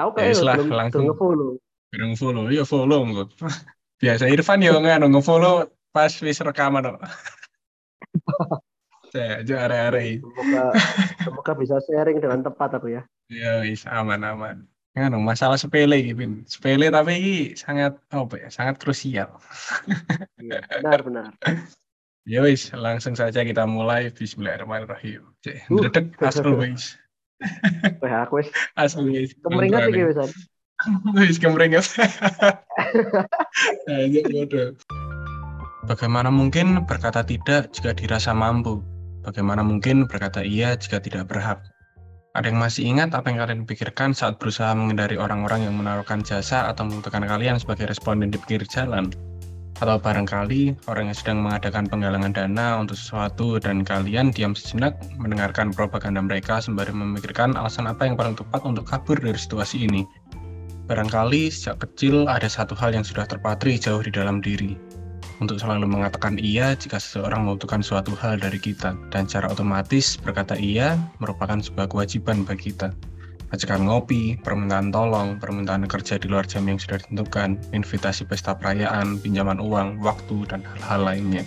Aku Ya kayak lah, belum langsung. belum follow. Kurang follow, ya follow. Biasa Irfan ya nganu nge-follow pas wis rekaman kok. Saya aja are-are. Semoga semoga bisa sharing dengan tepat aku ya. Ya wis aman-aman. Nganu masalah sepele Bin. Sepele tapi iki sangat apa ya? Sangat krusial. Iya, benar benar. Ya wis, langsung saja kita mulai. Bismillahirrahmanirrahim. Cek, Uh. ndredeg asal wis. Wah, aku wis Asal wis. kemeringat iki. Wis kemeringat. Ayo bodoh. Bagaimana mungkin berkata tidak jika dirasa mampu? Bagaimana mungkin berkata iya jika tidak berhak? Ada yang masih ingat apa yang kalian pikirkan saat berusaha menghindari orang-orang yang menaruhkan jasa atau membutuhkan kalian sebagai responden di pinggir jalan? Atau barangkali orang yang sedang mengadakan penggalangan dana untuk sesuatu dan kalian diam sejenak mendengarkan propaganda mereka sembari memikirkan alasan apa yang paling tepat untuk kabur dari situasi ini. Barangkali sejak kecil ada satu hal yang sudah terpatri jauh di dalam diri, untuk selalu mengatakan iya jika seseorang membutuhkan suatu hal dari kita, dan secara otomatis berkata iya merupakan sebuah kewajiban bagi kita. Ajakan ngopi, permintaan tolong, permintaan kerja di luar jam yang sudah ditentukan, invitasi pesta perayaan, pinjaman uang, waktu, dan hal-hal lainnya.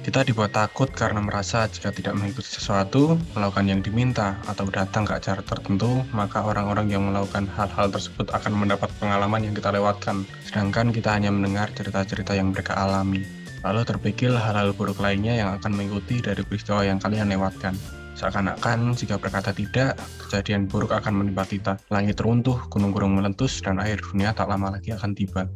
Kita dibuat takut karena merasa jika tidak mengikuti sesuatu, melakukan yang diminta, atau datang ke acara tertentu, maka orang-orang yang melakukan hal-hal tersebut akan mendapat pengalaman yang kita lewatkan, sedangkan kita hanya mendengar cerita-cerita yang mereka alami. Lalu terpikir hal-hal buruk lainnya yang akan mengikuti dari peristiwa yang kalian lewatkan. Seakan-akan jika berkata tidak, kejadian buruk akan menimpa kita. Langit runtuh, gunung gunung meletus, dan akhir dunia tak lama lagi akan tiba.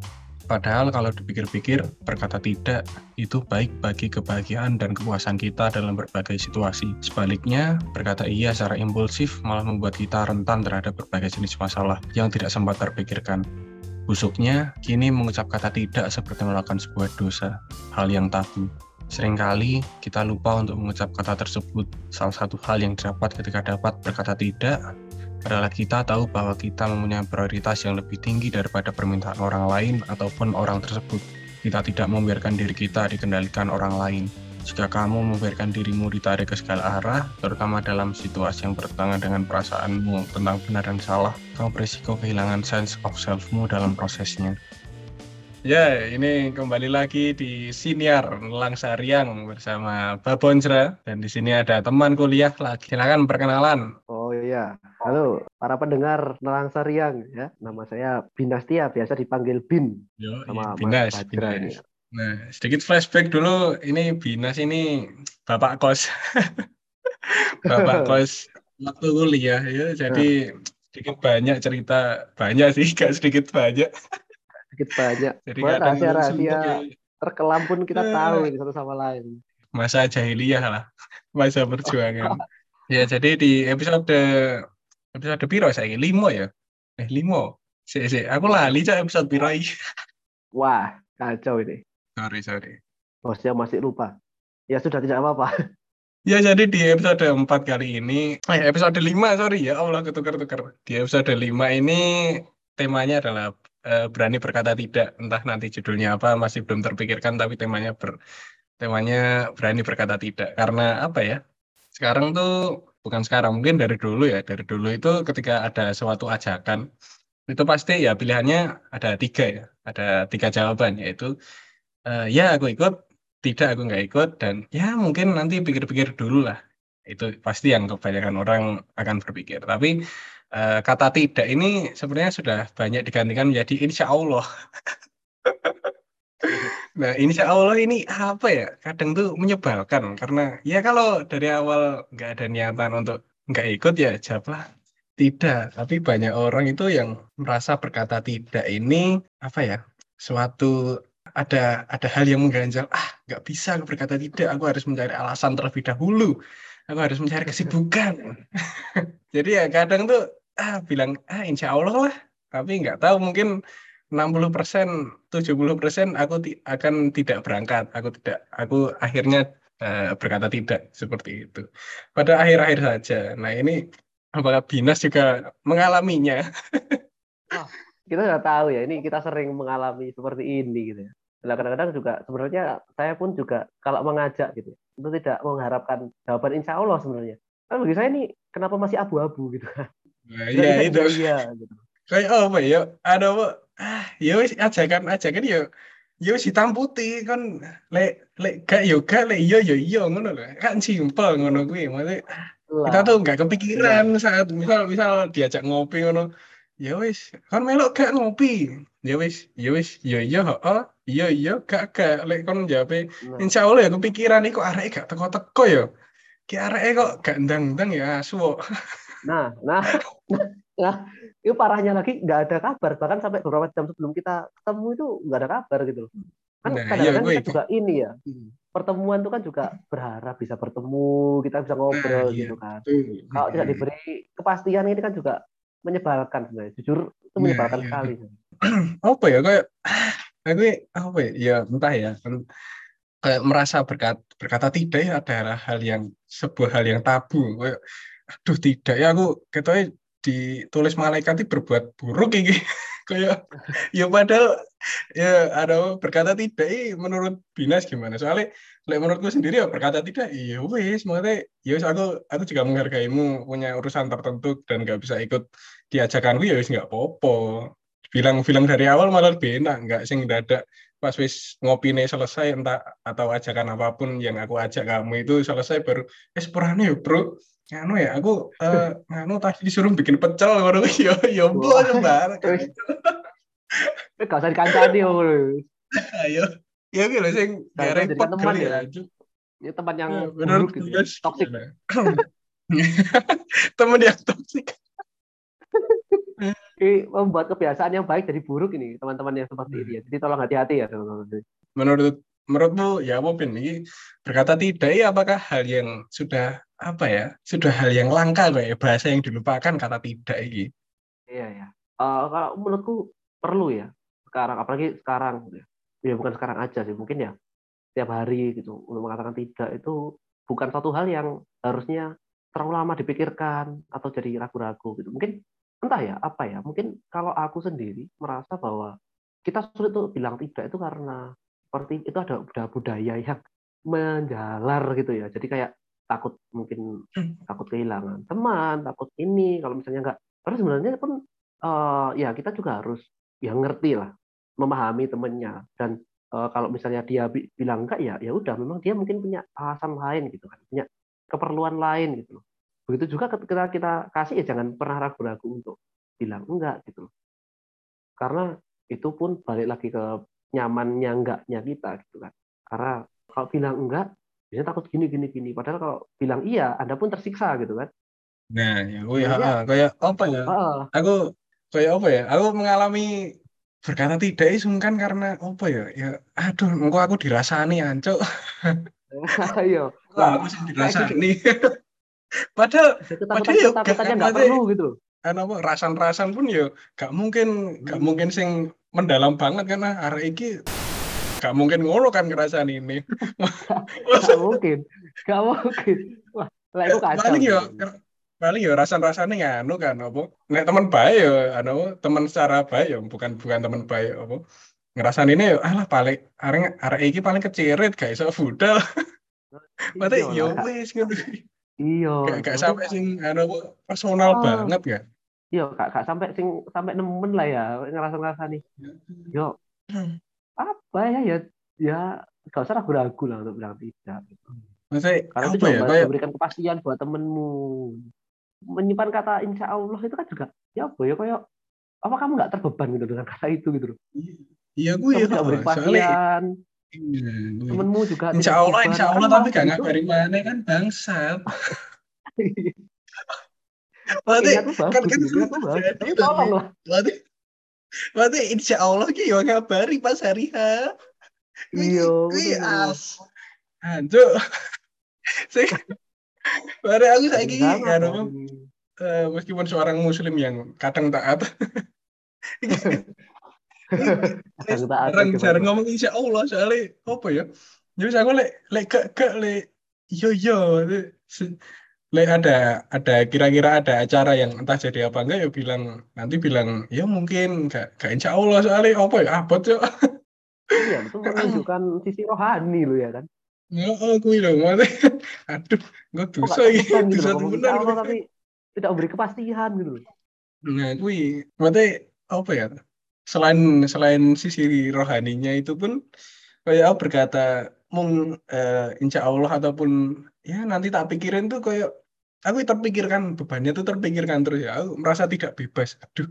Padahal kalau dipikir-pikir, berkata tidak itu baik bagi kebahagiaan dan kepuasan kita dalam berbagai situasi. Sebaliknya, berkata iya secara impulsif malah membuat kita rentan terhadap berbagai jenis masalah yang tidak sempat terpikirkan. Busuknya, kini mengucap kata tidak seperti melakukan sebuah dosa, hal yang tabu. Seringkali kita lupa untuk mengucap kata tersebut. Salah satu hal yang didapat ketika dapat berkata tidak adalah kita tahu bahwa kita mempunyai prioritas yang lebih tinggi daripada permintaan orang lain ataupun orang tersebut. Kita tidak membiarkan diri kita dikendalikan orang lain. Jika kamu membiarkan dirimu ditarik ke segala arah, terutama dalam situasi yang bertentangan dengan perasaanmu tentang benar dan salah, kamu berisiko kehilangan sense of self-mu dalam prosesnya. Ya, ini kembali lagi di Siniar Langsariang bersama Babonjra dan di sini ada teman kuliah lagi. Silakan perkenalan. Oh iya. Halo para pendengar Nelangsa Riang ya. Nama saya Binastia, biasa dipanggil Bin Yo, sama Binas, Mas Bajra ini. Binas. Nah, sedikit flashback dulu. Ini Binas ini bapak kos. bapak kos waktu kuliah ya. Jadi sedikit banyak cerita, banyak sih, gak sedikit banyak. Sedikit banyak. Jadi Buat rahasia-rahasia terkelam pun kita Eh. tahu ini satu sama lain. masa jahiliyah lah, masa perjuangan. ya, jadi di episode episode piro saya limo ya? Eh limo. Si, si. Aku lali cak episode piro. Wah, kacau ini. Sorry, sorry. Bosnya masih lupa. Ya sudah tidak apa-apa. Ya jadi di episode 4 kali ini, eh episode 5 sorry ya Allah ketukar-tukar. Di episode 5 ini temanya adalah eh, berani berkata tidak. Entah nanti judulnya apa masih belum terpikirkan tapi temanya ber temanya berani berkata tidak. Karena apa ya? Sekarang tuh bukan sekarang, mungkin dari dulu ya. Dari dulu itu ketika ada suatu ajakan itu pasti ya pilihannya ada tiga ya. Ada tiga jawaban yaitu eh, ya aku ikut tidak aku nggak ikut dan ya mungkin nanti pikir-pikir dulu lah itu pasti yang kebanyakan orang akan berpikir tapi eh, kata tidak ini sebenarnya sudah banyak digantikan menjadi insya Allah. Nah insya Allah ini apa ya? Kadang tuh menyebalkan karena ya kalau dari awal nggak ada niatan untuk nggak ikut ya jawablah tidak. Tapi banyak orang itu yang merasa berkata tidak ini apa ya? Suatu ada ada hal yang mengganjal ah nggak bisa aku berkata tidak aku harus mencari alasan terlebih dahulu. Aku harus mencari kesibukan. Jadi ya kadang tuh ah bilang ah insya Allah lah tapi nggak tahu mungkin 60 persen 70 persen aku ti- akan tidak berangkat aku tidak aku akhirnya eh, berkata tidak seperti itu pada akhir-akhir saja nah ini apakah Binas juga mengalaminya Kita sudah tahu ya, ini kita sering mengalami seperti ini gitu ya. Nah, kadang-kadang juga sebenarnya saya pun juga kalau mengajak gitu, itu tidak mengharapkan jawaban insya Allah sebenarnya. Kan bagi saya ini kenapa masih abu-abu gitu. Nah, ya bisa itu. iya gitu. kayak oh apa ya? Ada apa? Ah ya wis ajakan ajakan ya. Ya wis hitam putih kan. Lek lek gak yo gak lek iya yo iya ngono lho. Kan simpel ngono kuwi. Maksudnya kita tuh nggak kepikiran saat misal misal diajak ngopi ngono. Ya wis kan melok gak ngopi. Ya wis ya wis ya iya heeh. Iya iya gak gak. Lek kon jawab Nah, insya Allah ya kepikiran iku arek gak teko-teko ya. Ki arek kok gak ndang-ndang ya asu kok. nah, nah, nah, itu parahnya lagi nggak ada kabar bahkan sampai beberapa jam sebelum kita ketemu itu nggak ada kabar gitu loh. Kan Nah, iya, kadang-kadang gue- kita juga ini ya pertemuan itu kan juga berharap bisa bertemu, kita bisa ngobrol Nah, iya. gitu kan. Tuh. Kalau tidak diberi kepastian ini kan juga menyebalkan sebenarnya. Jujur itu Nah, menyebalkan iya. sekali. apa ya kayak aku apa ya ya entah ya kan kayak merasa berkata, berkata tidak ya adalah hal yang sebuah hal yang tabu kayak aduh tidak. Ya aku katanya ditulis malaikat itu berbuat buruk ini kayak ya padahal ya ada berkata tidak ini menurut Binas gimana? Soalnya lek menurutku sendiri ya berkata tidak iya wes maksudnya ya aku aku juga menghargaimu punya urusan tertentu dan nggak bisa ikut diajakanku ya wes nggak apa-apa. Bilang-bilang dari awal malah lebih enak nggak sing dadak pas wis ngopine selesai entah atau ajakan apa pun yang aku ajak kamu itu selesai baru eh sepurane ya bro nganu ya aku eh, nganu tadi disuruh bikin pecel ya ya Wah. bos sembarang Terus. Eh, gak usah dikancani yo. ayo ya gitu sing Nah, gak itu repot teman ya. ya Ini teman yang Ya, buruk menurut gitu. Toxic. gimana? temen yang toksik Ini membuat kebiasaan yang baik jadi buruk ini teman-teman yang seperti ini ya. Jadi tolong hati-hati ya teman-teman. menurut menurutmu ya Pin ini berkata tidak ya apakah hal yang sudah apa ya sudah hal yang langka kayak bahasa yang dilupakan kata tidak ini Iya ya. Eh, kalau menurutku perlu ya sekarang apalagi sekarang ya. ya bukan sekarang aja sih mungkin ya tiap hari gitu untuk mengatakan tidak itu bukan suatu hal yang harusnya terlalu lama dipikirkan atau jadi ragu-ragu gitu mungkin entah ya apa ya mungkin kalau aku sendiri merasa bahwa kita sulit tuh bilang tidak itu karena seperti itu ada budaya yang menjalar gitu ya jadi kayak takut mungkin takut kehilangan teman takut ini kalau misalnya enggak karena sebenarnya pun eh, ya kita juga harus ya ngerti lah memahami temennya. Dan eh, kalau misalnya dia bi- bilang enggak ya ya udah memang dia mungkin punya alasan lain gitu kan punya keperluan lain gitu loh. Begitu juga ketika kita kasih ya jangan pernah ragu-ragu untuk bilang enggak gitu loh. Karena itu pun balik lagi ke nyamannya enggaknya kita gitu kan. Karena kalau bilang enggak biasanya takut gini gini gini. Padahal kalau bilang iya anda pun tersiksa gitu kan. Nah ya gue ya ah, kayak apa ya? Heeh. aku kayak apa ya? Aku mengalami berkata tidak sungkan karena apa ya? Ya aduh engkau aku dirasani ancok ayo Wah, aku sih dirasani. Padahal ketakutan ya, ketakutannya gak- nggak perlu gitu. Kan apa rasan-rasan pun ya gak mungkin gak Hmm. mungkin sing mendalam banget karena hari ini gak mungkin ngono kan ngerasain ini Gak mungkin, gak mungkin. Wah, lah itu kacau. paling ya paling ya rasan-rasane nganu kan apa nek teman baik ya anu teman secara baik ya bukan bukan teman baik apa ngerasan ini ya alah paling arek arek iki paling kecirit gak iso budal berarti Iya ya Kak. wis ngono Iya. gak sampai sing anu personal Oh. banget kan Iya, gak, gak sampai sing sampai nemen lah ya ngerasa-ngerasa nih. Yo, apa ya ya ya gak usah ragu-ragu lah untuk bilang tidak. maksudnya Karena itu apa juga ya kayak memberikan kepastian buat temenmu. Menyimpan kata insya Allah itu kan juga ya apa ya kayak apa kamu nggak terbeban gitu dengan kata itu gitu loh. iya gue ya tidak beri kepastian, iya, gue. temenmu juga Insya Allah, insya Kan Allah, malah tapi gak gitu. ngabarin mana kan bangsat. Berarti, kan kan gitu, tadi. tolong lah. berarti, berarti insya Allah ki yo ngabari pas hari H. Iya, betul. as. Anjuk. Sing Bare aku saiki apa. eh, meskipun seorang muslim yang kadang taat. Jarang jarang ngomong insya Allah soalnya apa ya? Jadi aku lek lek gak gak lek yo yo lek ada ada kira-kira ada acara yang entah jadi apa enggak ya bilang nanti bilang ya mungkin gak gak insya Allah soalnya apa ya apa tuh Iya, itu menunjukkan sisi rohani lo ya kan. oh kuwi lho maksudnya aduh gue dosa nggak gitu dosa Allah tapi tidak memberi kepastian gitu. Nah, kui berarti apa ya? Selain selain sisi rohaninya itu pun kayak berkata mung eh, insya Allah ataupun ya nanti tak pikirin tuh kayak aku terpikirkan bebannya tuh terpikirkan terus ya. Aku merasa tidak bebas. Aduh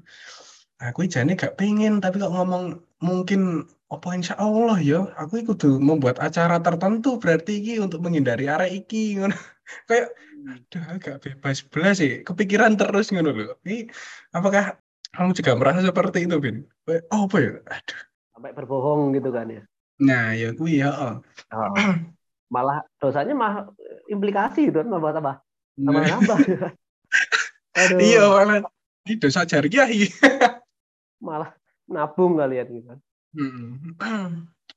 aku jane gak pengen tapi kok ngomong mungkin apa insya Allah ya? Aku ikut tuh membuat acara tertentu berarti iki untuk menghindari arah iki ngono. Kayak aduh agak bebas. Belas sih kepikiran terus ngono loh ini apakah kamu juga merasa seperti itu bin? Oh apa ya? Aduh. Sampai berbohong gitu kan ya? Nah ya gue ya oh. Oh. malah dosanya mah implikasi kan tambah tambah Nah, nambah aduh iya malah ini dosa jariah malah nabung kalian gitu kan Hmm.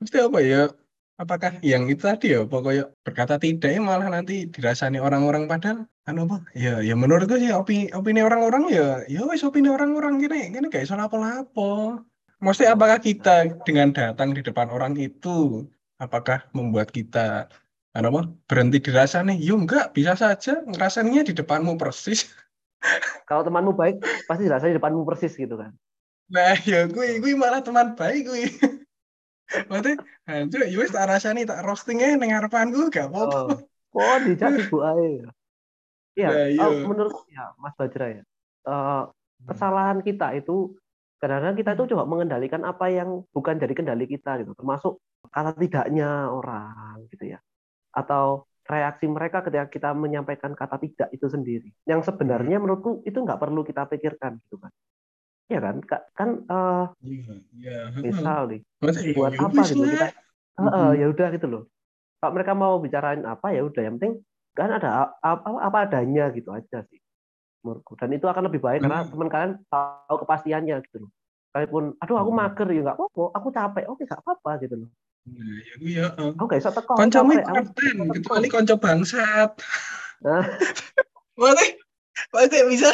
Mesti apa ya? Apakah yang itu tadi ya pokoknya berkata tidak ya malah nanti dirasani orang-orang padahal anu apa? Ya ya menurutku sih opini opini orang-orang ya ya wis opini orang-orang gini gini kayak soal apa-apa. Mesti apakah kita dengan datang di depan orang itu apakah membuat kita apa berhenti dirasani? Ya enggak, bisa saja ngerasaninya di depanmu persis. kalau temanmu baik pasti rasanya di depanmu persis gitu kan Nah, ya gue gue malah teman baik gue. Berarti, hancur, ya wis tak rasani tak roastingnya ning harapanku gak apa-apa. oh kok dijak ibu ae ya Nah, iya. oh, menurut ya Mas Bajra ya eh, kesalahan kita itu kadang-kadang kita itu coba mengendalikan apa yang bukan dari kendali kita gitu termasuk kata tidaknya orang gitu ya atau reaksi mereka ketika kita menyampaikan kata tidak itu sendiri. Yang sebenarnya menurutku itu nggak perlu kita pikirkan gitu kan ya kan? Ka- kan eh, Iya, iya. misal nih buat apa gitu? kita Mm-mm. Heeh, ya udah gitu loh. Kalau mereka mau bicarain apa ya udah yang penting kan ada apa, apa adanya gitu aja sih menurutku. Dan itu akan lebih baik karena Hmm. teman kalian tahu kepastiannya gitu loh. Kalaupun aduh aku Hmm. mager ya nggak apa-apa aku capek. Oke nggak apa-apa gitu loh Nah, ya gue ya. aku gak bisa teko aku kapten, kecuali konco bangsat. Nah. Berarti, berarti bisa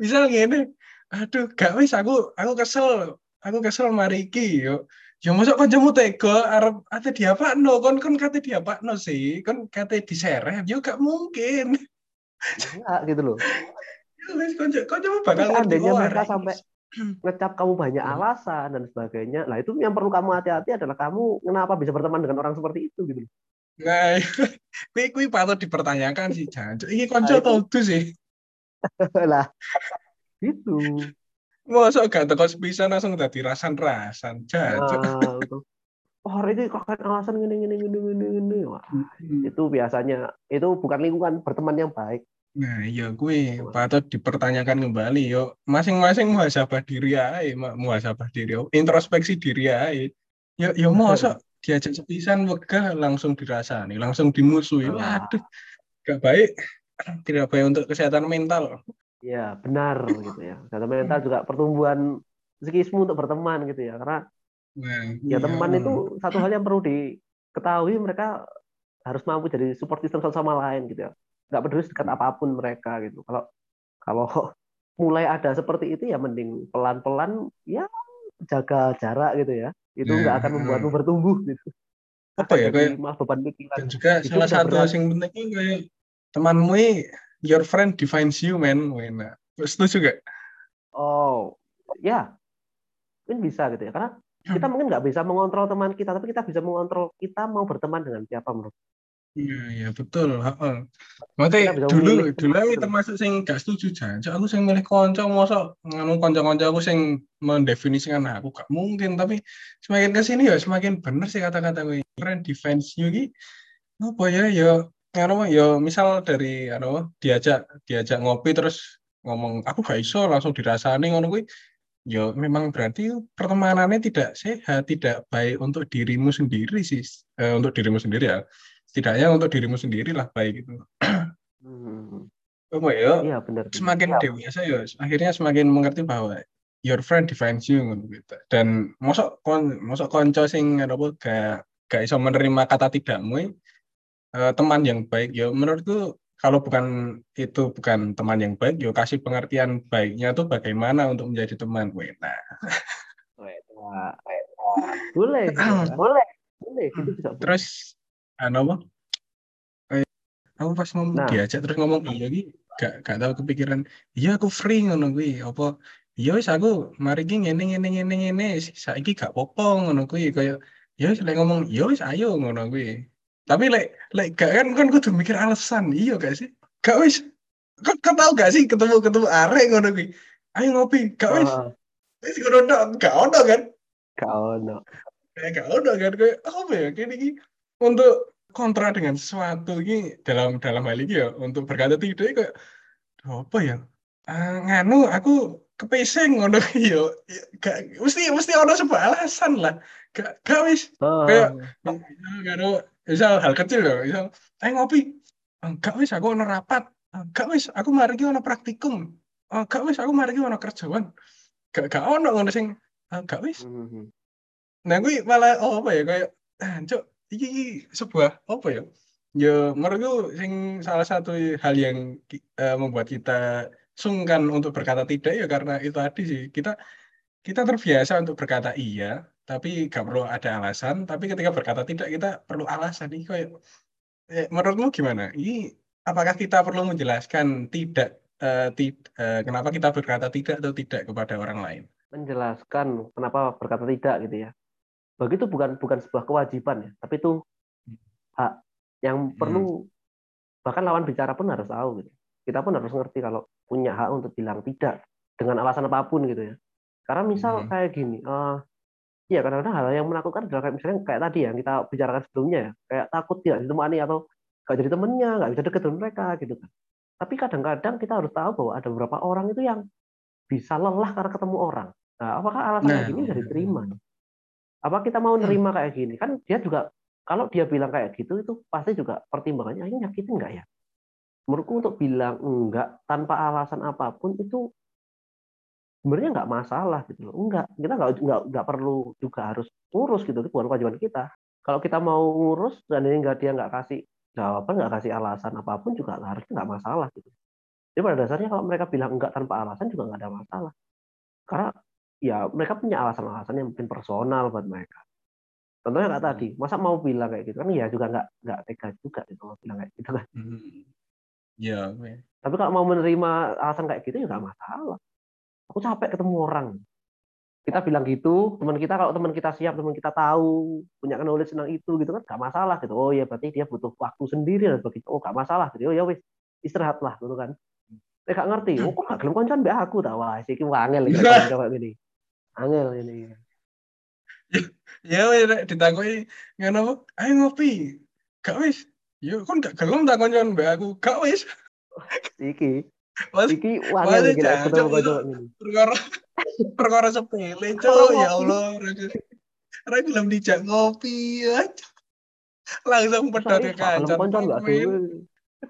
bisa ngene. Aduh, gak wis aku aku kesel. Aku kesel mari iki yo. Ya masa kancamu tega arep ate diapakno kon kon kate diapakno sih. Kon kate diseret yo gak mungkin. enggak gitu loh Ya tapi bakal ngerti seandainya oh, mereka sampai. ngecap kamu banyak Hmm. alasan dan sebagainya lah itu yang perlu kamu hati-hati adalah kamu kenapa bisa berteman dengan orang seperti itu gitu Nah, kuwi kuwi patut dipertanyakan sih, Jan. Iki Nah, konco itu. tau sih. lah gitu Masa gak teko sepisan langsung dadi rasan-rasan, Jan. Nah, itu. Oh, ini kakak alasan gini gini gini gini gini. Wah, Hmm. itu biasanya itu bukan lingkungan berteman yang baik. Nah, iya gue patut dipertanyakan kembali yo. Masing-masing muhasabah diri ae, muhasabah diri, introspeksi diri ae. Yo yo masa diajak sepisan wegah langsung dirasani, langsung dimusuhi. Waduh, gak baik. Tidak baik untuk kesehatan mental. Ya benar gitu ya. Kesehatan mental juga pertumbuhan psikismu untuk berteman gitu ya. Karena Nah, ya iya. teman itu satu hal yang perlu diketahui mereka harus mampu jadi support system satu sama lain gitu ya. Nggak peduli sedekat apa pun mereka gitu. Kalau kalau mulai ada seperti itu ya mending pelan-pelan ya jaga jarak gitu ya. Itu Nah, nggak akan membuatmu bertumbuh gitu. Apa ya, kayak- malah beban pikiran. Dan juga Hidup salah satu berat. yang penting kayak temanmu your friend defines you, man. Wena. Setuju gak? Oh, ya, mungkin bisa gitu ya. Karena kita mungkin nggak bisa mengontrol teman kita, tapi kita bisa mengontrol kita mau berteman dengan siapa menurut. Iya, iya betul. Heeh. Bisa dulu dulu aku termasuk sing gak setuju jan. Cak, Aku sing milih konco mosok nganu kanca-kanca aku sing mendefinisikan aku gak mungkin tapi semakin ke sini ya semakin bener sih kata-kata gue. Friend defense you ki apa ya ya nganu ya misal dari anu diajak diajak ngopi terus ngomong aku gak iso langsung dirasani ngono kuwi ya memang berarti pertemanannya tidak sehat, tidak baik untuk dirimu sendiri sih. Eh, untuk dirimu sendiri ya setidaknya untuk dirimu sendiri lah baik itu. Hmm, Oh ya, iya benar. semakin dewasa ya, akhirnya semakin mengerti bahwa your friend defines you gitu. Dan mosok kon mosok konco sing apa gak gak iso menerima kata tidakmu eh, teman yang baik ya menurutku kalau bukan itu bukan teman yang baik ya kasih pengertian baiknya tuh bagaimana untuk menjadi teman gue. Nah, Wah, boleh, boleh, boleh, gitu bisa. boleh. terus anu apa? Eh, aku pas ngomong Nah. diajak terus ngomong iya ki. Gak gak tahu kepikiran iya aku free ngono kuwi. Apa ya wis aku mari iki ngene ngene ngene ngene. Saiki gak popo ngono kuwi. Kaya ya wis lek ngomong ya wis ayo ngono kuwi. Tapi lek lek gak kan kan kudu mikir alasan. Iya gak sih? Gak wis. Kau, kau tahu gak sih ketemu ketemu arek ngono kuwi? Ayo ngopi. Gak wis. Ah, wis ngono tok. Gak ono kan? Gak ono. kayak gak ono kan? Kayak apa ya kayak ini untuk kontra dengan sesuatu ini dalam dalam hal ini ya untuk berkata tidak kayak apa ya? Ah, nganu aku kepeseng ngono. Yo gak mesti mesti ono sebuah alasan lah. Gak gak wis. Kayak nganu misal hal kecil loh misal ayo ngopi. Ah, gak wis aku ono rapat. Ah, gak wis aku mari ki ono praktikum. Gak wis aku mari ki ono kerjaan. Gak gak ono ngono sing gak wis. Mhm. Nah, gue malah oh, apa ya kayak cok iki, iki sebuah apa ya? Ya menurutku sing salah satu hal yang eh, membuat kita sungkan untuk berkata tidak ya karena itu tadi sih kita kita terbiasa untuk berkata iya tapi gak perlu ada alasan tapi ketika berkata tidak kita perlu alasan ini kayak eh, menurutmu gimana? Ini apakah kita perlu menjelaskan tidak eh, tid- eh, kenapa kita berkata tidak atau tidak kepada orang lain? menjelaskan kenapa berkata tidak gitu ya. Bagi itu bukan bukan sebuah kewajiban ya, tapi itu hak yang perlu bahkan lawan bicara pun harus tahu gitu. Kita pun harus ngerti kalau punya hak untuk bilang tidak dengan alasan apa pun gitu ya. Karena misal Hmm. kayak gini, eh ya kadang-kadang hal yang menakutkan adalah kayak misalnya kayak tadi yang kita bicarakan sebelumnya ya, kayak takut tidak ditemani atau nggak jadi temennya, nggak bisa deket dengan mereka gitu kan. Tapi kadang-kadang kita harus tahu bahwa ada beberapa orang itu yang bisa lelah karena ketemu orang. Nah, apakah alasan Nah. gini bisa diterima? Apa kita mau nerima kayak gini? Kan dia juga kalau dia bilang kayak gitu itu pasti juga pertimbangannya ini nyakitin nggak ya? Menurutku untuk bilang enggak tanpa alasan apa pun itu sebenarnya nggak masalah gitu loh. Enggak, kita nggak nggak nggak perlu juga harus ngurus gitu, itu bukan kewajiban kita. Kalau kita mau ngurus dan ini nggak dia nggak kasih jawaban, nggak kasih alasan apa pun juga harusnya nggak masalah gitu. Jadi pada dasarnya kalau mereka bilang enggak tanpa alasan juga nggak ada masalah. Karena ya mereka punya alasan-alasan yang mungkin personal buat mereka. Contohnya kayak tadi, masa mau bilang kayak gitu kan ya juga nggak nggak tega juga gitu mau bilang kayak gitu kan. Hmm. Ya. Tapi kalau mau menerima alasan kayak gitu ya nggak masalah. Aku capek ketemu orang. Kita bilang gitu, teman kita kalau teman kita siap, teman kita tahu, punya knowledge tentang itu gitu kan nggak masalah gitu. Oh ya berarti dia butuh waktu sendiri dan begitu. Oh nggak masalah gitu. Oh ya wis istirahatlah gitu kan. Eh gak ngerti. Oh kok gak gelem koncoan mbak aku tak wah iki wangel iki coba gini. Angel ini. Ya wis rek ditakoki ngono? Ayo ngopi. Gak wis. Yo kon gak gelem tak koncoan mbak aku. Gak wis. Iki Mas iki Mas, iki jancuk ketemu konco ini. perkara perkara sepele, cuk. Ya Allah. Ora gelem dijak ngopi. ya. Langsung pedot aduh.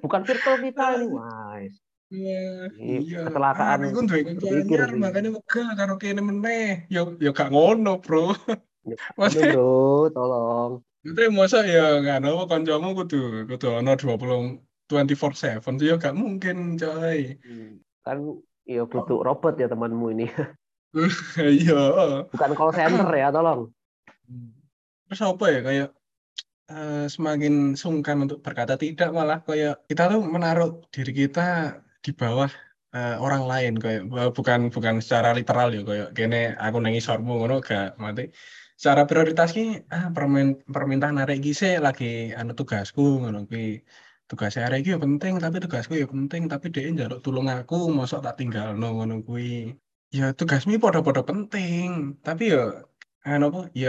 Bukan virtual kita ini, wais. Iya, Ini iya. kecelakaan Ah, Iku duwe anyar makanya megah karo kene meneh. Yo yo gak ngono, Bro. Aduh Maksudnya bro, tolong. Itu masa ya nggak apa kancamu kudu kudu ono 20 24/7 sih ya gak mungkin coy. Hmm, Kan ya butuh robot ya temanmu ini. Iya. Bukan call center ya, tolong. Terus apa ya kayak eh, semakin sungkan untuk berkata tidak malah kayak kita tuh menaruh diri kita di bawah eh, orang lain kayak bukan bukan secara literal ya kayak kene aku nang isormu ngono gak mati. Secara prioritas ki ah permin permintaan arek sih lagi anu tugasku ngono kuwi. Tugasnya arek ya penting tapi tugasku ya penting tapi dia njaluk tulung aku mosok tak tinggalno ngono kuwi. Ya tugasmu padha-padha penting tapi ya anu apa ya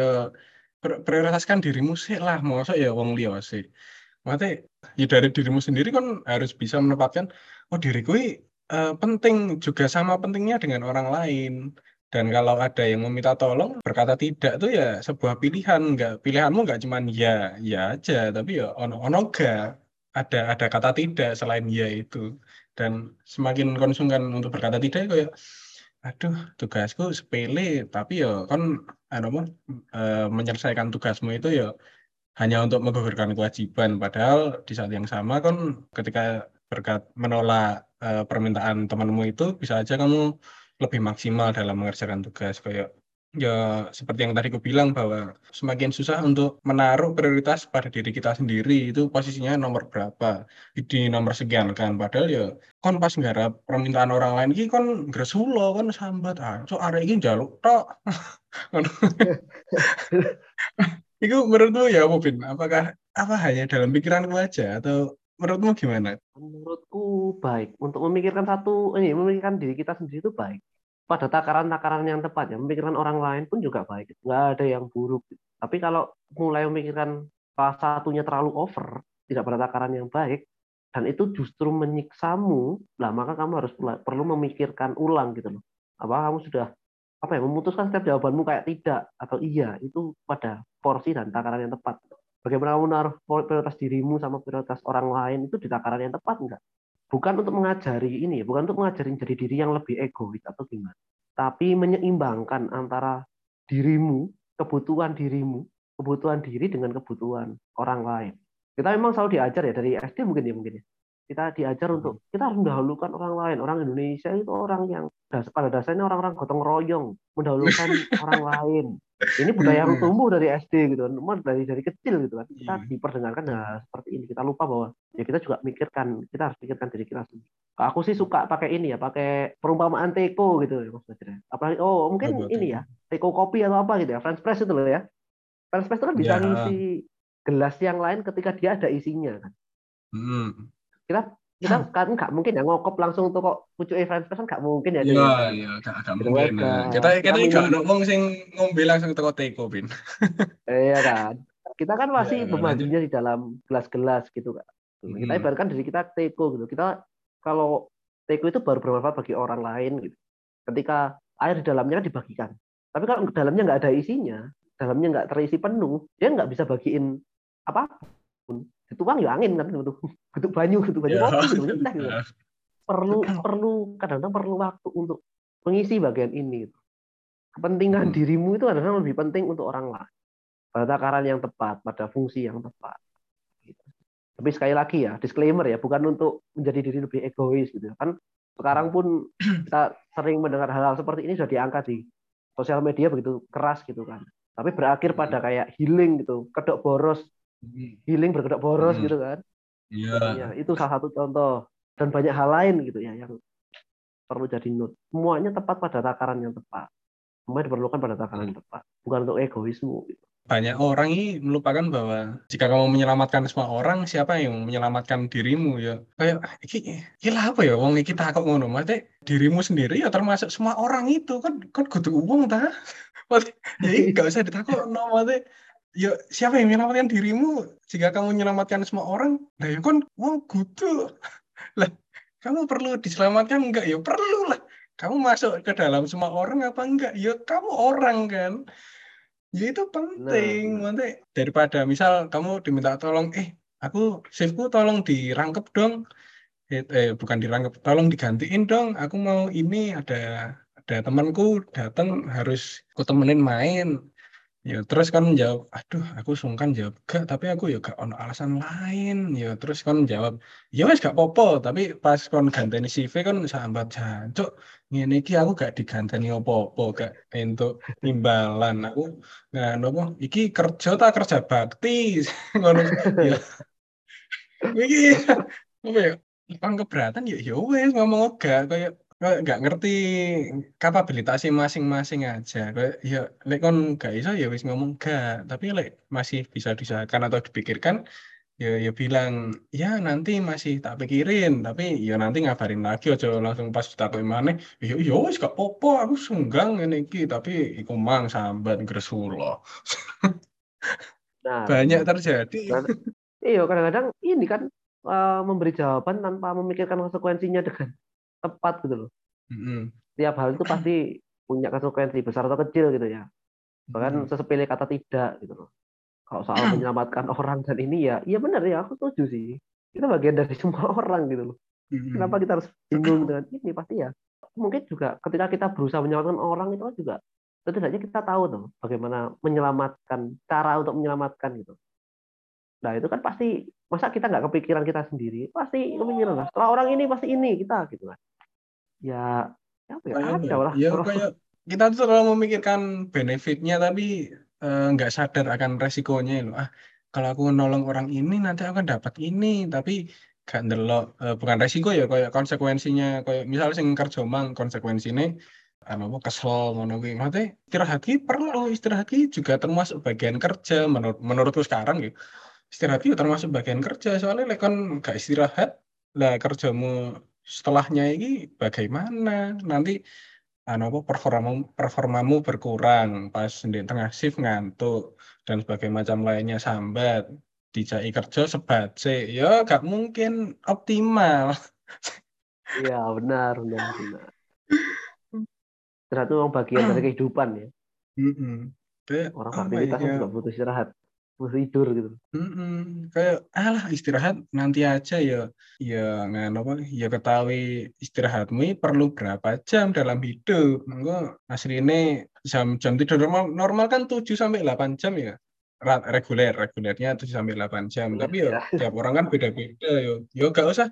pri- prioritaskan dirimu sih lah masa ya wong liya sih Maksudnya ya dari dirimu sendiri kan harus bisa menempatkan oh diriku ini eh, penting juga sama pentingnya dengan orang lain. Dan kalau ada yang meminta tolong berkata tidak tuh ya sebuah pilihan. Nggak pilihanmu nggak cuman ya ya aja tapi ya ono ono gak ada ada kata tidak selain ya itu. Dan semakin konsumkan untuk berkata tidak kayak aduh tugasku sepele. Tapi ya kan anu eh, menyelesaikan tugasmu itu ya hanya untuk menggugurkan kewajiban. Padahal di saat yang sama kan ketika berkat menolak eh, permintaan temanmu itu bisa aja kamu lebih maksimal dalam mengerjakan tugas. Kayak ya seperti yang tadi aku bilang bahwa semakin susah untuk menaruh prioritas pada diri kita sendiri itu posisinya nomor berapa? Di nomor sekian kan. Padahal ya kon pas nggarap permintaan orang lain ini kon gresulo kon sambat. Ah so arek ini jaluk tok itu menurutmu ya Mubin apakah apa hanya dalam pikiranku aja atau menurutmu gimana? Menurutku baik. Untuk memikirkan satu ini memikirkan diri kita sendiri itu baik. Pada takaran-takaran yang tepat ya memikirkan orang lain pun juga baik. Nggak ada yang buruk. Tapi kalau mulai memikirkan salah satunya terlalu over tidak pada takaran yang baik dan itu justru menyiksamu lah maka kamu harus perlu memikirkan ulang gitu loh. Apa kamu sudah apa ya memutuskan setiap jawabanmu kayak tidak atau iya itu pada porsi dan takaran yang tepat bagaimana kamu menaruh prioritas dirimu sama prioritas orang lain itu di takaran yang tepat enggak bukan untuk mengajari ini, bukan untuk mengajari jadi diri yang lebih egois atau gimana, tapi menyeimbangkan antara dirimu, kebutuhan dirimu, kebutuhan diri dengan kebutuhan orang lain. Kita memang selalu diajar ya dari SD mungkin ya mungkin ya. Kita diajar untuk kita harus mendahulukan orang lain. Orang Indonesia itu orang yang pada dasarnya orang-orang gotong royong, mendahulukan orang lain. Ini budaya yang tumbuh dari SD gitu kan, dari dari kecil gitu kan. Kita iya. diperdengarkan nah seperti ini. Kita lupa bahwa ya kita juga mikirkan, kita harus pikirkan diri kita sendiri. Aku sih suka pakai ini ya, pakai perumpamaan teko gitu ya Mas. Apalagi oh mungkin oh, ini ya, teko kopi atau apa gitu ya, French press itu loh ya. French press itu kan bisa ya. ngisi gelas yang lain ketika dia ada isinya kan. Hmm. Kita kita kan nggak mungkin ya ngokop langsung tuh kok pucuk French press kan nggak mungkin ya. Iya iya nggak mungkin. Nah. Kita kita nggak ngomong sing ngombe langsung teko teko pin. Iya kan. Kita kan masih ya, di dalam gelas-gelas gitu kan. Kita hmm. ibaratkan dari kita teko gitu. Kita kalau teko itu baru bermanfaat bagi orang lain gitu. Ketika air di dalamnya kan dibagikan. Tapi kalau dalamnya nggak ada isinya, dalamnya nggak terisi penuh, dia nggak bisa bagiin apa pun dituang ya angin kan gitu bentuk banyu gitu banyu yeah. kopi gitu, gitu. Yeah. perlu perlu kadang-kadang perlu waktu untuk mengisi bagian ini gitu. kepentingan hmm. dirimu itu adalah lebih penting untuk orang lain pada takaran yang tepat pada fungsi yang tepat gitu. tapi sekali lagi ya disclaimer ya bukan untuk menjadi diri lebih egois gitu kan sekarang pun kita sering mendengar hal-hal seperti ini sudah diangkat di sosial media begitu keras gitu kan tapi berakhir pada hmm. kayak healing gitu kedok boros healing berkedok boros hmm. gitu kan. Iya. Yeah. itu salah satu contoh. Dan banyak hal lain gitu ya yang perlu jadi note. Semuanya tepat pada takaran yang tepat. Semua diperlukan pada takaran yang tepat. Bukan untuk egoisme gitu. banyak orang ini melupakan bahwa jika kamu menyelamatkan semua orang siapa yang menyelamatkan dirimu ya? Kayak iki gila apa ya? Wong iki takut ngono. Maksudnya dirimu sendiri ya termasuk semua orang itu. Kan kan kudu uang ta? Ya nggak usah ditakut no maksudnya ya siapa yang menyelamatkan dirimu? Jika kamu menyelamatkan semua orang nah ya kan wong kudu. Lah kamu perlu diselamatkan enggak? Ya perlu lah. Kamu masuk ke dalam semua orang apa enggak? Ya kamu orang kan. Ya itu penting. Nah, nah. daripada misal kamu diminta tolong eh aku shiftku tolong dirangkep dong. Eh, eh bukan dirangkep tolong digantiin dong. Aku mau ini ada ada temanku datang harus ku temenin main Ya terus kan jawab, aduh aku sungkan jawab gak, tapi aku ya gak ono alasan lain. Ya terus kan jawab, ya wes gak popo, tapi pas kon ganteni CV kan sambat jancuk ngene iki aku gak diganteni opo-opo, gak untuk imbalan. Aku nggak nopo, iki kerja tak kerja bakti ngono ya. Iki apa ya? Kan keberatan ya ya wes ngomong gak kayak nggak ngerti kapabilitasnya masing-masing aja. Kayak ya lek kon gak iso ya wis ngomong gak tapi lek masih bisa diusahakan atau dipikirkan ya ya bilang ya nanti masih tak pikirin. Tapi ya nanti ngabarin lagi aja langsung pas tak mana ya ya wis gak popo aku sunggang ini ki tapi iku mang sambat gresula nah, banyak terjadi. iya kadang-kadang ini kan uh, memberi jawaban tanpa memikirkan konsekuensinya dengan tepat gitu loh. Mm-hmm. Tiap hal itu pasti punya konsekuensi besar atau kecil gitu ya. Bahkan mm-hmm. sesepele kata tidak gitu loh. Kalau soal menyelamatkan orang dan ini ya, iya benar ya aku setuju sih. Kita bagian dari semua orang gitu loh. Mm-hmm. Kenapa kita harus bingung dengan ini pasti ya. Mungkin juga ketika kita berusaha menyelamatkan orang itu kan juga tentu saja kita tahu tuh bagaimana menyelamatkan cara untuk menyelamatkan gitu. Nah itu kan pasti masa kita nggak kepikiran kita sendiri pasti kepikiran lah. Setelah orang ini pasti ini kita gitu kan ya apa ya, ada lah ya kayak kita tuh terlalu memikirkan benefitnya tapi eh, nggak sadar akan resikonya loh. Ah, kalau aku nolong orang ini nanti aku akan dapat ini, tapi gak ndelok eh, bukan resiko ya kayak konsekuensinya kayak misal sing kerja mang konsekuensinya anu apa kesel ngono kuwi. Maksudnya istirahat ki perlu istirahat ki juga termasuk bagian kerja menurut menurutku sekarang gitu. Istirahat ki termasuk bagian kerja soalnya lek kon gak istirahat lah kerjamu setelahnya ini bagaimana nanti anu apa performamu performamu berkurang pas di tengah shift ngantuk dan sebagainya macam lainnya sambat dijai kerja sebat ya gak mungkin optimal Iya benar benar benar. Itu memang bagian dari kehidupan ya. Mm-mm. Kayak Orang beraktivitas kan ya? juga butuh istirahat, tidur gitu. Mm-mm. Kayak alah istirahat nanti aja ya. Ya ngano apa? Ya ketahui istirahatmu perlu berapa jam dalam hidup. Enggak aslinya jam jam tidur normal normal kan 7 sampai 8 jam ya. Reguler regulernya 7 sampai 8 jam. Tapi ya tiap orang kan beda-beda ya. Ya gak usah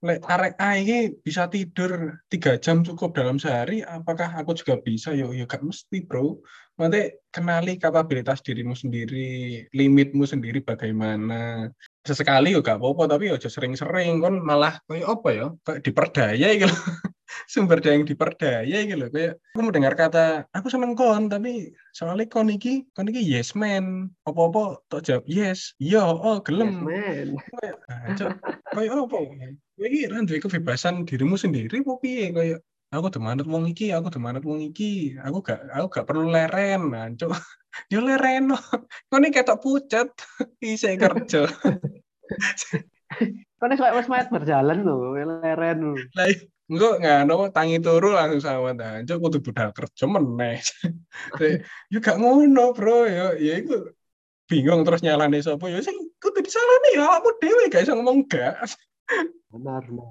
Lek arek A ini bisa tidur tiga jam cukup dalam sehari, apakah aku juga bisa? Yo, yo gak mesti bro. Nanti kenali kapabilitas dirimu sendiri, limitmu sendiri bagaimana. Sesekali yo gak apa-apa, tapi yo sering-sering kon malah kayak apa ya? Kayak diperdaya gitu. Sumber daya yang diperdaya gitu. Kayak aku mendengar kata aku seneng kon, tapi soalnya kon iki, kon iki yes man. Apa-apa tok jawab yes. Iya, oh Yes gelem. man. Ah, Cok, kayak apa? Kowe iki ra duwe kebebasan dirimu sendiri apa piye kayak aku udah manut wong iki, aku udah manut wong iki. Aku gak aku gak perlu leren, nah, Cok. Yo leren. Kone ketok pucat isih kerja. Kayak wes mayat berjalan loh, leren loh. Engko ngano tangi turu langsung sama ta. Cok kudu budal kerja meneh. Yo gak ngono, Bro. Yo ya iku bingung terus nyalane sapa yo sing kudu disalahne ya awakmu dhewe gak iso ngomong gak. Benar, benar.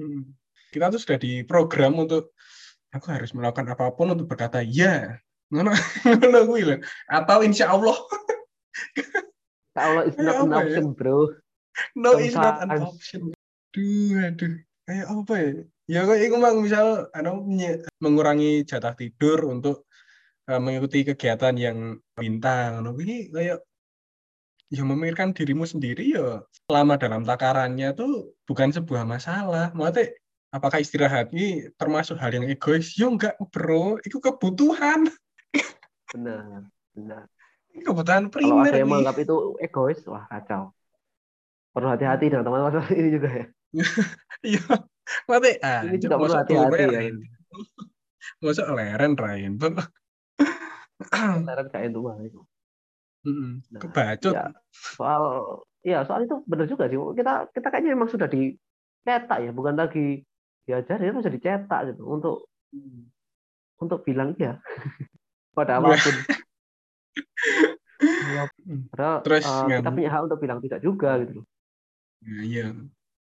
Hmm. Kita tuh sudah diprogram untuk aku harus melakukan apa pun untuk berkata ya. Ngono ngono kuwi lho. Atau insya Allah Kalau it's Kayak not an ya? option, bro. no is not an option. Aduh, aduh. Kayak apa ya? Ya kok iku mang misal anu mengurangi jatah tidur untuk eh, mengikuti kegiatan yang bintang. Ngono kuwi kayak ya memikirkan dirimu sendiri ya selama dalam takarannya tuh bukan sebuah masalah. Maksudnya apakah istirahat ini termasuk hal yang egois? Ya enggak, bro. Itu kebutuhan. Benar, benar. Ini kebutuhan Kalau primer. ada yang menganggap itu egois, wah kacau. Perlu hati-hati dengan teman-teman ini juga ya. Iya. Maksudnya, ah, Ini juga perlu hati-hati ya. leren. Masa leren, Ryan. Leren kayak itu mah itu. Nah, Kebacut. ya, soal ya soal itu benar juga sih. Kita kita kayaknya memang sudah dicetak ya, bukan lagi diajari, ya sudah dicetak gitu untuk untuk bilang iya pada Iya. apa pun. Hmm. Padahal Terus eh, kita punya hak untuk bilang tidak juga gitu loh. Nah, iya.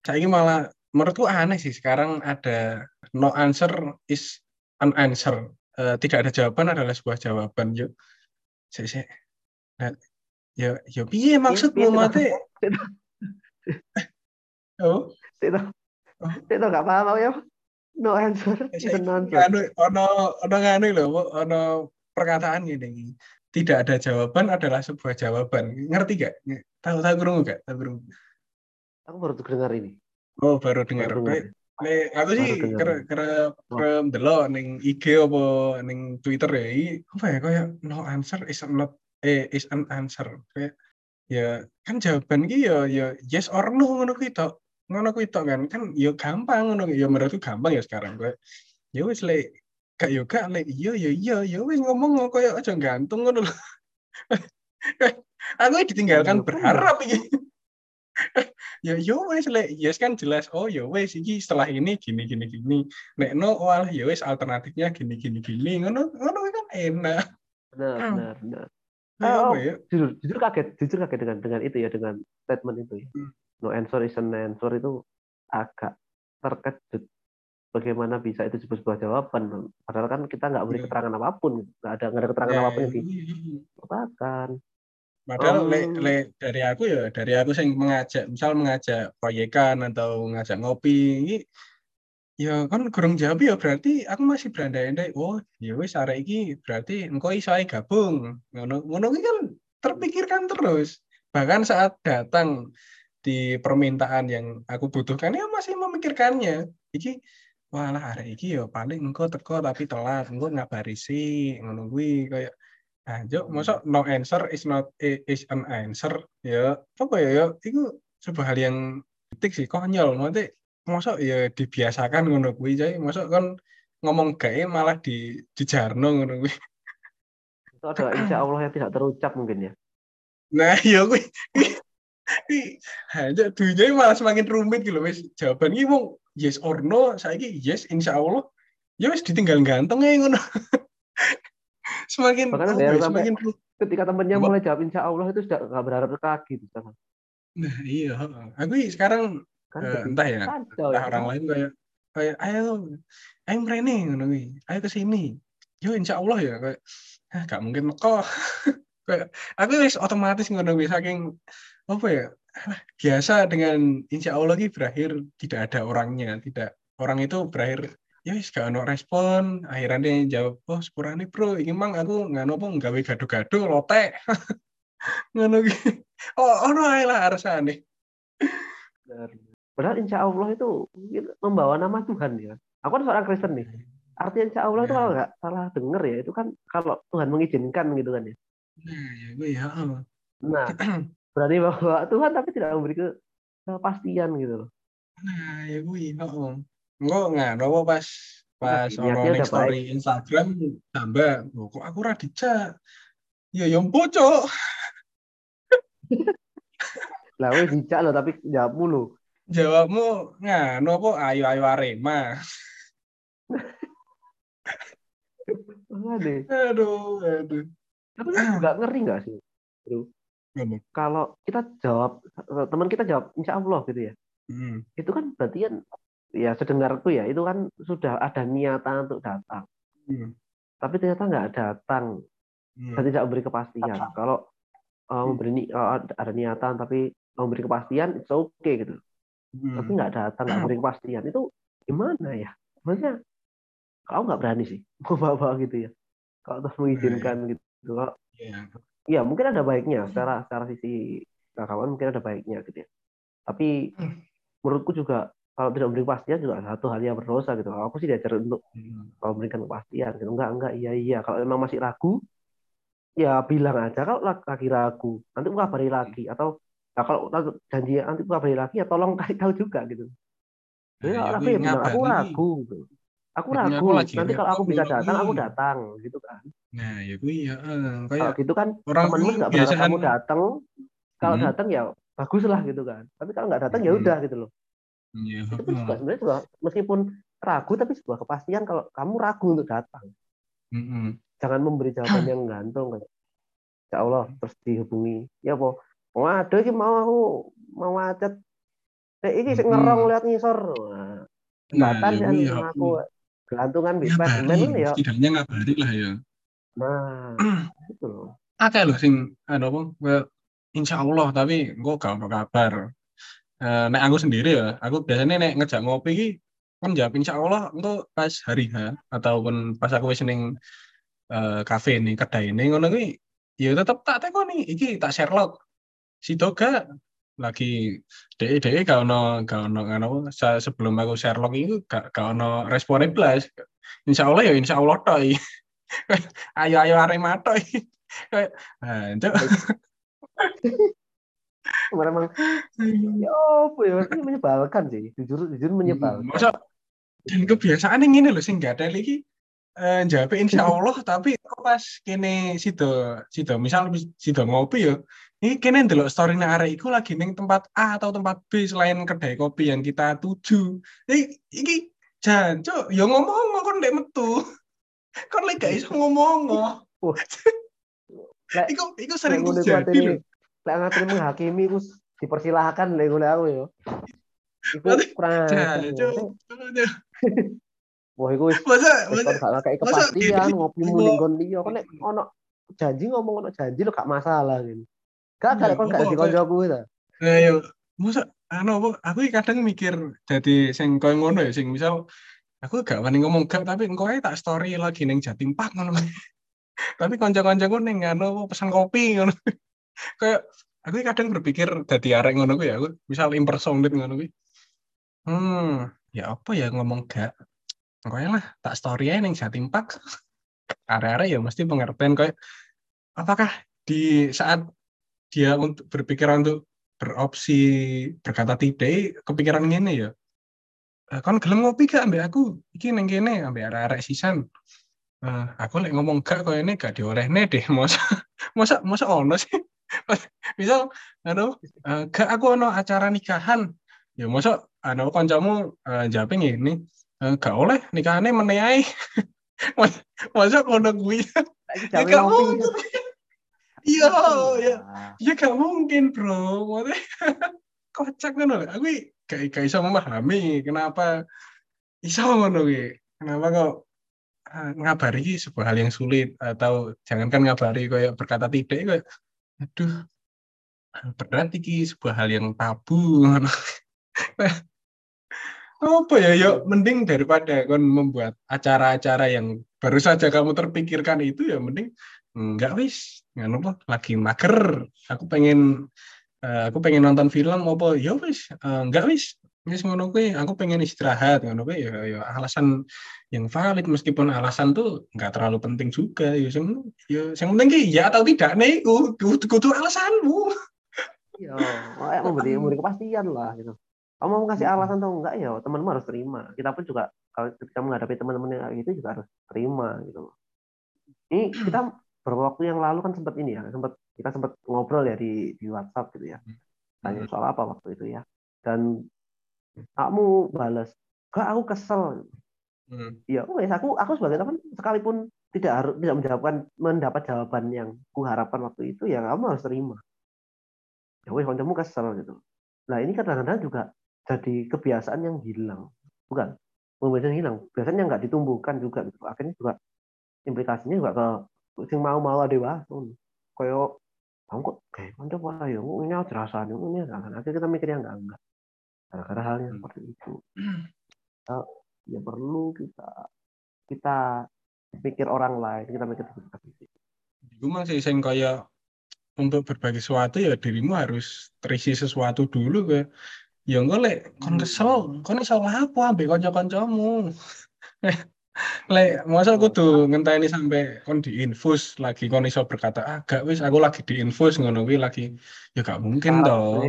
Saya malah menurutku aneh sih sekarang ada no answer is an answer. Eh, tidak ada jawaban adalah sebuah jawaban. Yuk, saya saya nah, ya ya piye maksudmu mate? Oh, itu Oh. itu nggak paham ya. No answer, is saya an answer. nganu ono ono nganu lho, Bu, ono perkataan gini. Tidak ada jawaban adalah sebuah jawaban. Ngerti gak? Tahu tahu kurung gak? Tahu kurung. Aku baru dengar ini. Oh, baru dengar. Baru dengar. Nek aku sih kere kere kere ndelok ning IG apa ning Twitter ya. Iki apa ya kayak no answer is not eh is an answer. Kayak ya kan jawaban iki ya ya yes or no ngono kuwi tok. Ngono kuwi tok kan. Kan ya gampang ngono ya menurutku gampang ya sekarang kayak ya wis lek gak yo gak lek iya ya iya ya wis ngomong kayak aja gantung ngono lho. aku ditinggalkan Iya, berharap iki. ya yo wes lek yes kan jelas oh yo wes iki setelah ini gini gini gini nek no wal ya wes alternatifnya gini gini gini ngono ngono kan enak Benar, benar, benar. Oh, ya jujur, jujur kaget, jujur kaget dengan dengan itu ya, dengan statement itu ya. Hmm. No answer is an answer itu agak terkejut. Bagaimana bisa itu disebut sebuah jawaban? Padahal kan kita nggak beri Iya. keterangan apa pun, nggak ada nggak ada keterangan Ya, apa pun yang iya. dikatakan. Padahal Oh. lek lek dari aku ya dari aku sing mengajak misal mengajak proyekan atau ngajak ngopi ini Ya kan kurang jawab ya berarti aku masih berandai-andai. Oh, ya wis arek iki berarti engko iso ae gabung. Ngono ngono kan terpikirkan terus. Bahkan saat datang di permintaan yang aku butuhkan ya masih memikirkannya. Iki walah arek iki ya paling engko teko tapi telat, engko ngabari sih ngono kuwi kayak Anjuk, masa no answer is not is an answer ya. Apa ya ya? Itu sebuah hal yang detik sih konyol. Nanti masa ya dibiasakan ngono kuwi jadi masa kan ngomong gae malah di dijarno ngono kuwi. Itu adalah insya Allah yang tidak terucap mungkin ya. Nah ya kuwi. Hanya dunia malah semakin rumit gitu wis. Jawaban ini mau yes or no saya yes insya Allah. Ya wis ditinggal ganteng ya ngono semakin Bahkan ada yang semakin ketika temennya mulai jawab insya Allah itu sudah nggak berharap lagi gitu nah iya aku sekarang kan uh, entah ya kacau, entah ya. orang lain kayak kayak ayo ayo merene ngono ayo ke sini. Yo insya Allah ya kayak ah, gak mungkin kok. Kayak aku wis otomatis ngono saking apa ya biasa dengan insya Allah ini berakhir tidak ada orangnya tidak orang itu berakhir ya wis gak ono respon. Akhirnya dia jawab oh sepurane bro ini mang aku nggak nopo nggawe gaduh-gaduh lotek. Ngono oh ono ae lah harusane padahal insya Allah itu membawa nama Tuhan ya. Aku kan seorang Kristen nih. Artinya insya Allah itu kalau nggak salah denger ya itu kan kalau Tuhan mengizinkan gitu kan ya. Nah ya gue ya nah berarti bahwa Tuhan tapi tidak memberi kepastian gitu loh. Nah ya gue ya Enggak, nggak, nopo pas pas ono story baik. Instagram tambah, kok aku ora dijak. Ya yang bocok. Lah wis dijak lo tapi jawabmu lo. Jawabmu nggak, nopo ayo ayo Arema. Aduh. Aduh, aduh. Tapi nggak ngeri nggak sih, bro? Kalau kita jawab, teman kita jawab, insya Allah gitu ya. Hmm. Itu kan berarti kan ya sedengarku ya itu kan sudah ada niatan untuk datang hmm. tapi ternyata nggak datang hmm. dan tidak memberi kepastian kalau uh, memberi uh, ada niatan tapi memberi kepastian itu oke okay, gitu hmm. tapi nggak datang nggak memberi kepastian itu gimana ya maksudnya kau nggak berani sih mau bawa gitu ya kalau terus mengizinkan hmm. gitu kalau yeah. ya mungkin ada baiknya secara secara sisi kawan mungkin ada baiknya gitu ya tapi hmm. menurutku juga kalau tidak memberi kepastian juga satu hal yang berdosa gitu. Aku sih diajar untuk hmm. kalau memberikan kepastian gitu. Enggak, enggak, iya, iya. Kalau memang masih ragu, ya bilang aja kalau lagi ragu. Nanti aku kabari lagi atau nah, kalau janji nanti aku kabari lagi ya tolong kasih tahu juga gitu. Jadi nah, aku ya bilang aku ragu gitu. Aku ragu. Aku nanti kalau aku bisa datang, aku datang gitu kan. Nah, ya gue ya kayak kalau gitu kan temenmu nggak berharap kamu datang. Kalau hmm. datang ya bagus lah gitu kan. Tapi kalau nggak datang ya hmm. udah gitu loh. Ya, itu pun juga sebenarnya juga meskipun ragu tapi sebuah kepastian kalau kamu ragu untuk datang. Mm-hmm. Jangan memberi jawaban yang gantung kayak Ya Allah terus dihubungi. Ya po, oh ada sih mau aku mau macet. Ini mm-hmm. ngerong lihat ngisor. Nah, nah ya, ya, aku gelantungan di Batman ya. Setidaknya ngabari lah ya. Nah, itu loh. Akeh loh sing anu apa insya Allah tapi gue gak kabar uh, nek aku sendiri ya, aku biasanya nek ngejak ngopi ki kan jawab insya Allah untuk pas hari H ataupun pas aku wis ning uh, kafe nih kedai ini ngono kuwi ya tetep tak teko nih iki tak Sherlock si Toga lagi dek dek gak ono gak ono ngono sebelum aku Sherlock itu gak gak ono responnya belas insya Allah ya insya Allah toh ayo ayo arema kayak nah, memang ya apa ya ini menyebalkan sih. Jujur jujur menyebalkan. Masa dan kebiasaan yang ini loh sih nggak ada lagi eh, jawab insya Allah tapi pas kene sido sido misal sido ngopi ya ini kene dulu story arek iku lagi neng tempat A atau tempat B selain kedai kopi yang kita tuju. Ini iki jancuk ya ngomong kon ndek metu. Kon lek gak iso ngomong Iku, iku sering terjadi loh lek ngatur menghakimi ku dipersilahkan lek ngono aku yo. Iku kurang Wah, iku wis masa masa gak kepastian ngopi muni nggon liya kok nek ono janji ngomong ono janji lo gak masalah gitu. Gak gak kon gak di koncoku ta. Ayo, masa anu aku kadang mikir jadi sing koyo ngono ya sing misal aku gak wani ngomong gak tapi engko tak story lagi ning Jatim Park ngono. tapi kanca-kancaku ning anu pesan kopi ngono. Kayak aku kadang berpikir dadi arek ngono ya aku misal impersonate ngono kuwi. Hmm, ya apa ya ngomong gak. Engko lah tak story aja ning Jatim Park. Arek-arek ya mesti pengertian kayak apakah di saat dia untuk berpikiran untuk beropsi berkata tidak kepikiran gini ya kan gelem ngopi gak ambil aku iki neng kene ambil arek-arek sisan uh, aku lagi ngomong gak kok ini gak diolehne deh masa masa masa ono sih misal aduh uh, gak aku ono acara nikahan. Ya masa anu kancamu uh, japing ini. Uh, gak oleh nikahannya meneyai masa, kono gue ya gak mungkin. Iya, ya, ya gak mungkin bro. Kocak kan loh. Aku gak, gak bisa memahami kenapa bisa ngono Kenapa kok ngabari sebuah hal yang sulit atau jangankan ngabari kayak berkata tidak kayak aduh. Berat iki sebuah hal yang tabu. Apa ya yuk mending daripada kon membuat acara-acara yang baru saja kamu terpikirkan itu ya mending enggak wis. Nganu apa lagi mager. Aku pengen uh, aku pengen nonton film apa ya wis. Uh, enggak wis wis ngono kuwi aku pengen istirahat ngono kuwi ya, ya alasan yang valid. Meskipun alasan tuh enggak terlalu penting juga ya sing ya sing penting ki ya atau tidak nih kudu kudu alasanmu. Iya makanya memberi memberi kepastian lah gitu. Kamu mau ngasih alasan atau enggak ya teman-teman harus terima. Kita pun juga kalau kita menghadapi teman-teman yang gitu juga harus terima gitu. Ini kita beberapa waktu yang lalu kan sempat ini ya, sempat kita sempat ngobrol ya di di WhatsApp gitu ya. Tanya soal apa waktu itu ya. Dan kamu balas, "Gak, aku kesel." Hmm. Ya, wes aku aku sebagai teman sekalipun tidak harus tidak menjawabkan mendapat jawaban yang kuharapkan waktu itu ya kamu harus terima. Ya wes kamu kesel gitu. Nah, ini kadang-kadang juga jadi kebiasaan yang hilang. Bukan, kebiasaan hilang. Biasanya nggak ditumbuhkan juga gitu. Akhirnya juga implikasinya juga ke sing mau mau ada wah koyo kamu kok kayak kanca apa ya ini rasanya ini kan akhirnya kita mikirnya enggak enggak karena halnya seperti itu. Kita, ya perlu kita kita pikir orang lain kita mikir kita sendiri. Gue masih sing kayak untuk berbagi sesuatu ya dirimu harus terisi sesuatu dulu ke. Ya enggak lek kon kesel kon iso apa ambek kanca-kancamu? Lek, masa aku tuh ngenteni sampai kon diinfus lagi kon iso berkata, ah gak wis aku lagi diinfus ngono kuwi lagi. Ya gak mungkin toh.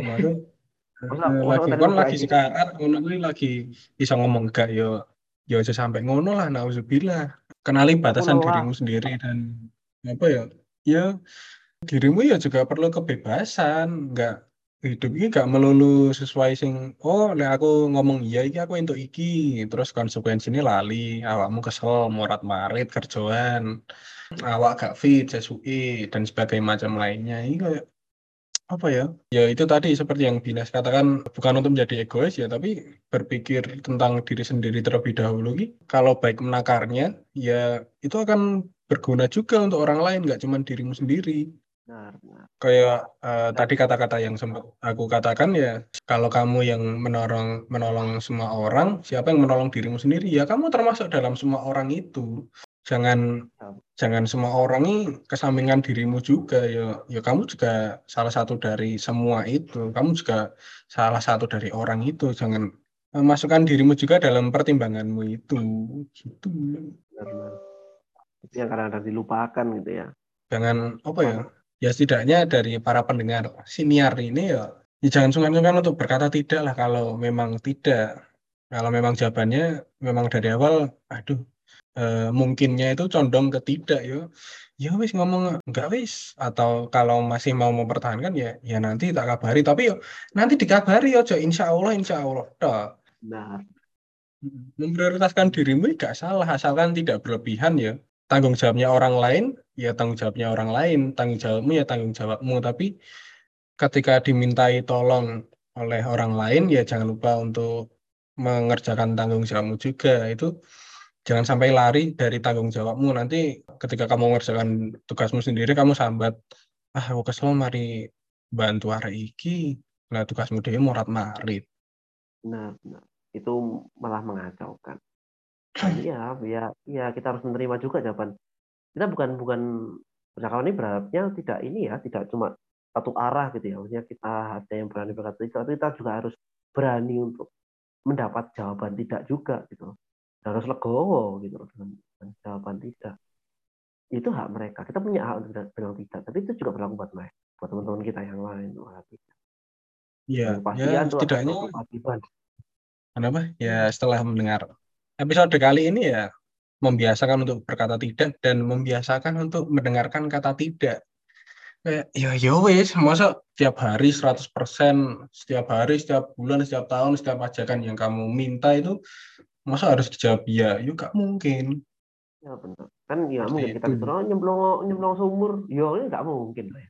Lagi kon lagi sekarang ngono kuwi lagi iso ngomong gak yo yo aja sampai ngono lah nauzubillah. Kenali batasan dirimu sendiri dan apa ya? Ya dirimu ya juga perlu kebebasan, enggak hidup ini gak melulu sesuai sing oh le aku ngomong iya iki aku untuk iki. Terus konsekuensinya lali awakmu kesel morat marit kerjaan awak gak fit sesuai dan sebagainya macam lainnya. Ini kayak apa ya? Ya itu tadi seperti yang Binas katakan bukan untuk menjadi egois ya tapi berpikir tentang diri sendiri terlebih dahulu. Kalau baik menakarnya ya itu akan berguna juga untuk orang lain nggak cuma dirimu sendiri Benar, benar. Kayak uh, tadi kata-kata yang sempat aku katakan ya, kalau kamu yang menolong menolong semua orang, siapa yang menolong dirimu sendiri? Ya kamu termasuk dalam semua orang itu. Jangan jangan semua orang ini kesampingan dirimu juga ya. Ya kamu juga salah satu dari semua itu. Kamu juga salah satu dari orang itu. Jangan masukkan dirimu juga dalam pertimbanganmu itu. Gitu. Benar, Itu yang kadang-kadang dilupakan gitu ya. Jangan apa ya? Ya setidaknya dari para pendengar siniar ini ya, ya jangan sungkan-sungkan untuk berkata tidak lah kalau memang tidak. Kalau memang jawabannya memang dari awal, aduh, e, mungkinnya itu condong ke tidak ya. Ya wis ngomong enggak wis atau kalau masih mau mempertahankan ya ya nanti tak kabari tapi yo nanti dikabari yo insya Allah insya Allah toh. Nah. Memprioritaskan dirimu enggak salah asalkan tidak berlebihan ya tanggung jawabnya orang lain ya tanggung jawabnya orang lain tanggung jawabmu ya tanggung jawabmu. Tapi ketika dimintai tolong oleh orang lain ya jangan lupa untuk mengerjakan tanggung jawabmu juga. Itu jangan sampai lari dari tanggung jawabmu. Nanti ketika kamu mengerjakan tugasmu sendiri kamu sambat ah aku kesel mari bantu hari iki. Lah tugasmu dia morat marit. Nah, nah, itu malah mengacaukan. Iya, ya, ya kita harus menerima juga jawaban. Kita bukan bukan percakapan ini berharapnya tidak ini ya, tidak cuma satu arah gitu ya. Maksudnya kita ada yang berani berkata tidak, tapi kita juga harus berani untuk mendapat jawaban tidak juga gitu. Harus legowo gitu dengan, dengan jawaban tidak. Itu hak mereka. Kita punya hak untuk bilang tidak, tapi itu juga berlaku buat mereka, buat teman-teman kita yang lain. Iya, ya, setidaknya Kenapa? Ya setelah mendengar episode kali ini ya membiasakan untuk berkata tidak dan membiasakan untuk mendengarkan kata tidak. Kayak ya ya wes, masa setiap hari 100% setiap hari, setiap bulan, setiap tahun, setiap ajakan yang kamu minta itu masa harus dijawab ya? Yuk gak mungkin. Ya benar. Kan ya mungkin kita disuruh nyemplung nyemplung sumur, ya ini nggak mungkin lah. Ya.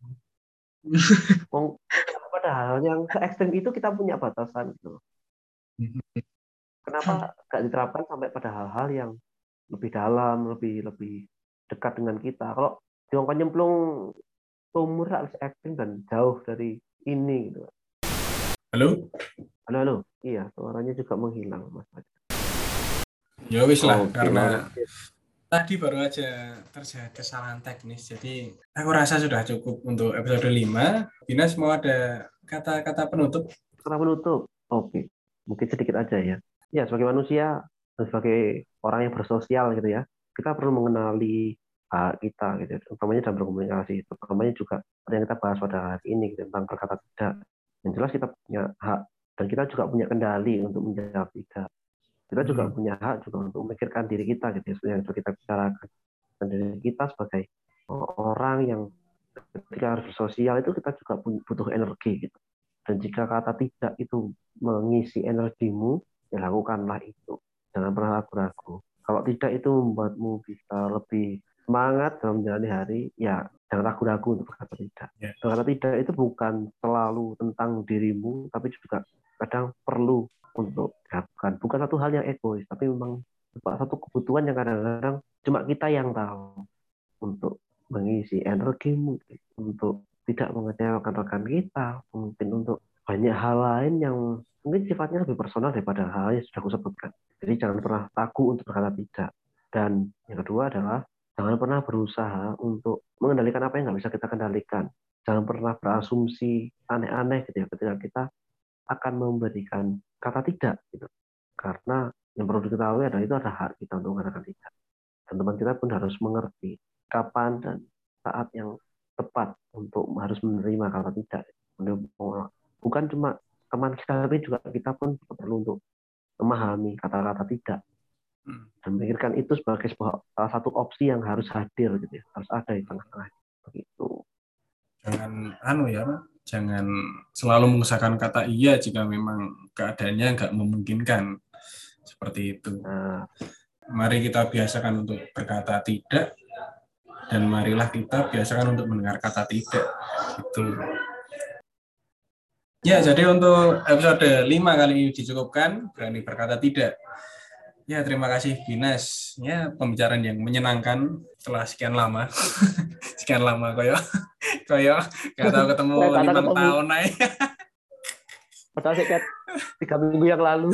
padahal yang ekstrim itu kita punya batasan gitu. Kenapa nggak diterapkan sampai pada hal-hal yang lebih dalam, lebih lebih dekat dengan kita? Kalau diongkon nyemplung umur harus ekstrim dan jauh dari ini gitu. Halo? Halo, halo. Iya, suaranya juga menghilang, Mas. Ya wis lah, oh, karena tadi baru aja terjadi kesalahan teknis, jadi aku rasa sudah cukup untuk episode 5. Binas mau ada kata-kata penutup? Kata penutup? Oke, mungkin sedikit aja ya. Ya, sebagai manusia, sebagai orang yang bersosial gitu ya, kita perlu mengenali hak kita gitu, utamanya dalam berkomunikasi, utamanya juga yang kita bahas pada hari ini gitu, tentang berkata tidak. Yang jelas kita punya hak dan kita juga punya kendali untuk menjawab tidak kita juga hmm. punya hak juga untuk memikirkan diri kita gitu ya yang kita bicarakan dan diri kita sebagai orang yang ketika harus bersosial itu kita juga butuh energi gitu dan jika kata tidak itu mengisi energimu ya lakukanlah itu jangan pernah ragu-ragu kalau tidak itu membuatmu bisa lebih semangat dalam menjalani hari ya jangan ragu-ragu untuk berkata tidak yeah. berkata tidak itu bukan selalu tentang dirimu tapi juga kadang perlu untuk dilakukan. Bukan satu hal yang egois, tapi memang satu kebutuhan yang kadang-kadang cuma kita yang tahu untuk mengisi energi mungkin untuk tidak mengecewakan rekan kita, mungkin untuk banyak hal lain yang mungkin sifatnya lebih personal daripada hal yang sudah aku sebutkan. Jadi jangan pernah takut untuk berkata tidak. Dan yang kedua adalah jangan pernah berusaha untuk mengendalikan apa yang nggak bisa kita kendalikan. Jangan pernah berasumsi aneh-aneh gitu ya ketika kita akan memberikan kata tidak gitu. Karena yang perlu diketahui adalah itu ada hak kita untuk mengatakan tidak. Dan teman kita pun harus mengerti kapan dan saat yang tepat untuk harus menerima kata tidak. Bukan cuma teman kita, tapi juga kita pun perlu untuk memahami kata-kata tidak hmm. dan memikirkan itu sebagai sebuah salah satu opsi yang harus hadir gitu ya harus ada di tengah-tengah begitu jangan anu ya jangan selalu mengusahakan kata iya jika memang keadaannya nggak memungkinkan seperti itu. Nah. Mari kita biasakan untuk berkata tidak dan marilah kita biasakan untuk mendengar kata tidak. Itu. Ya, jadi untuk episode 5 kali ini dicukupkan, berani berkata tidak. Ya, terima kasih Binas. Ya, pembicaraan yang menyenangkan setelah sekian lama. sekian lama koyo. koyo gak tahu ketemu lima tahun naik. Padahal sih tiga minggu yang lalu.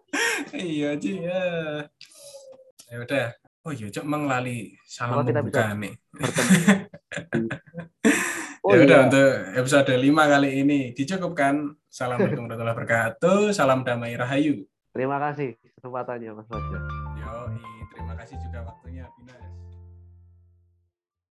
iya, Ci. Ya. ya udah. Oh iya, cok menglali salam kita nih. oh, ya udah iya. untuk episode 5 kali ini dicukupkan. Assalamualaikum warahmatullahi wabarakatuh. Salam damai rahayu. Terima kasih kesempatannya Mas Fajar. Yo, terima kasih juga waktunya Binas.